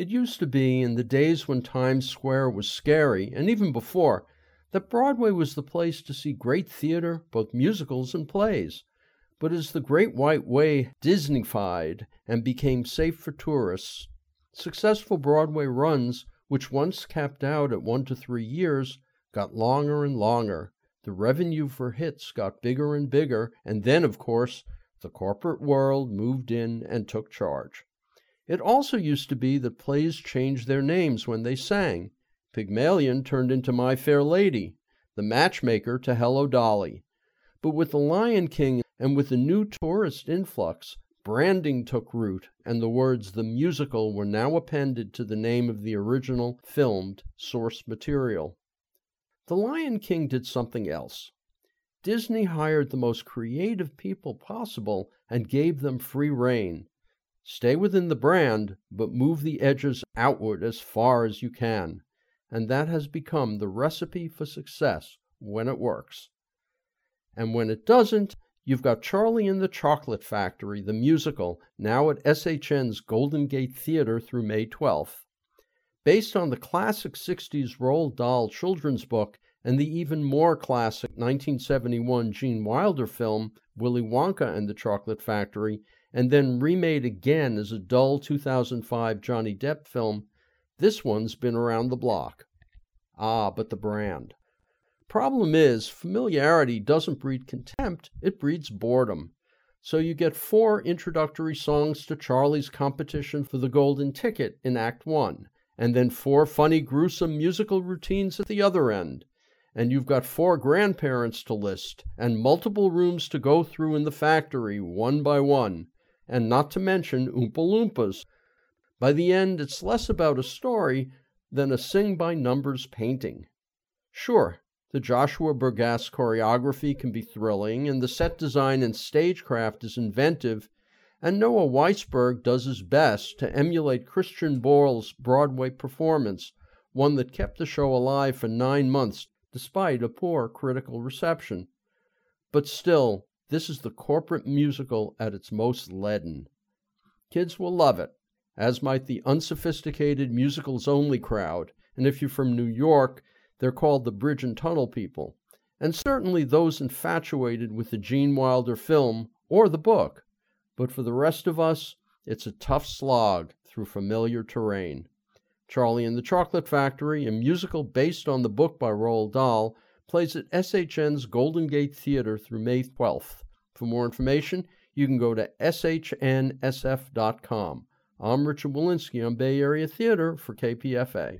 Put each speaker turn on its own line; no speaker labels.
It used to be, in the days when Times Square was scary, and even before, that Broadway was the place to see great theater, both musicals and plays. But as the Great White Way Disneyfied and became safe for tourists, successful Broadway runs, which once capped out at one to three years, got longer and longer. The revenue for hits got bigger and bigger, and then, of course, the corporate world moved in and took charge. It also used to be that plays changed their names when they sang. Pygmalion turned into My Fair Lady, The Matchmaker to Hello Dolly. But with The Lion King and with the new tourist influx, branding took root, and the words the musical were now appended to the name of the original filmed source material. The Lion King did something else. Disney hired the most creative people possible and gave them free rein. Stay within the brand, but move the edges outward as far as you can. And that has become the recipe for success when it works. And when it doesn't, you've got Charlie and the Chocolate Factory, the musical, now at SHN's Golden Gate Theater through May 12th. Based on the classic 60s Roald Dahl children's book and the even more classic 1971 Gene Wilder film, Willy Wonka and the Chocolate Factory, and then remade again as a dull 2005 Johnny Depp film, this one's been around the block. Ah, but the brand. Problem is, familiarity doesn't breed contempt, it breeds boredom. So you get four introductory songs to Charlie's competition for the golden ticket in Act 1 and then four funny, gruesome musical routines at the other end. And you've got four grandparents to list, and multiple rooms to go through in the factory, one by one, and not to mention Oompa Loompas. By the end, it's less about a story than a sing by numbers painting. Sure, the Joshua Bergasse choreography can be thrilling, and the set design and stagecraft is inventive and Noah Weisberg does his best to emulate Christian Borle's Broadway performance, one that kept the show alive for nine months despite a poor critical reception. But still, this is the corporate musical at its most leaden. Kids will love it, as might the unsophisticated musicals only crowd, and if you're from New York, they're called the Bridge and Tunnel people, and certainly those infatuated with the Gene Wilder film or the book but for the rest of us, it's a tough slog through familiar terrain. Charlie and the Chocolate Factory, a musical based on the book by Roald Dahl, plays at SHN's Golden Gate Theater through May 12th. For more information, you can go to shnsf.com. I'm Richard Wolinsky on Bay Area Theater for KPFA.